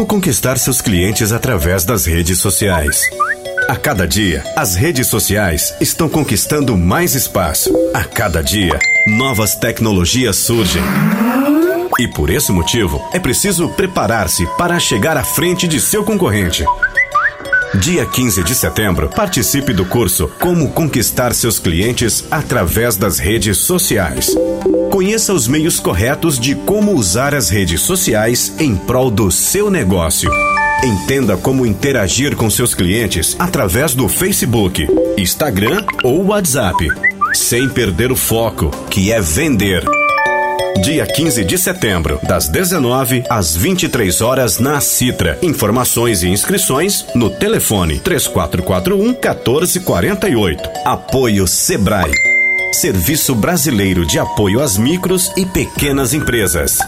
Como conquistar seus clientes através das redes sociais? A cada dia, as redes sociais estão conquistando mais espaço. A cada dia, novas tecnologias surgem. E por esse motivo, é preciso preparar-se para chegar à frente de seu concorrente. Dia 15 de setembro, participe do curso Como Conquistar Seus Clientes através das redes sociais. Conheça os meios corretos de como usar as redes sociais em prol do seu negócio. Entenda como interagir com seus clientes através do Facebook, Instagram ou WhatsApp, sem perder o foco, que é vender. Dia 15 de setembro, das 19 às 23 horas na Citra. Informações e inscrições no telefone 3441 1448. Apoio Sebrae. Serviço Brasileiro de Apoio às Micros e Pequenas Empresas.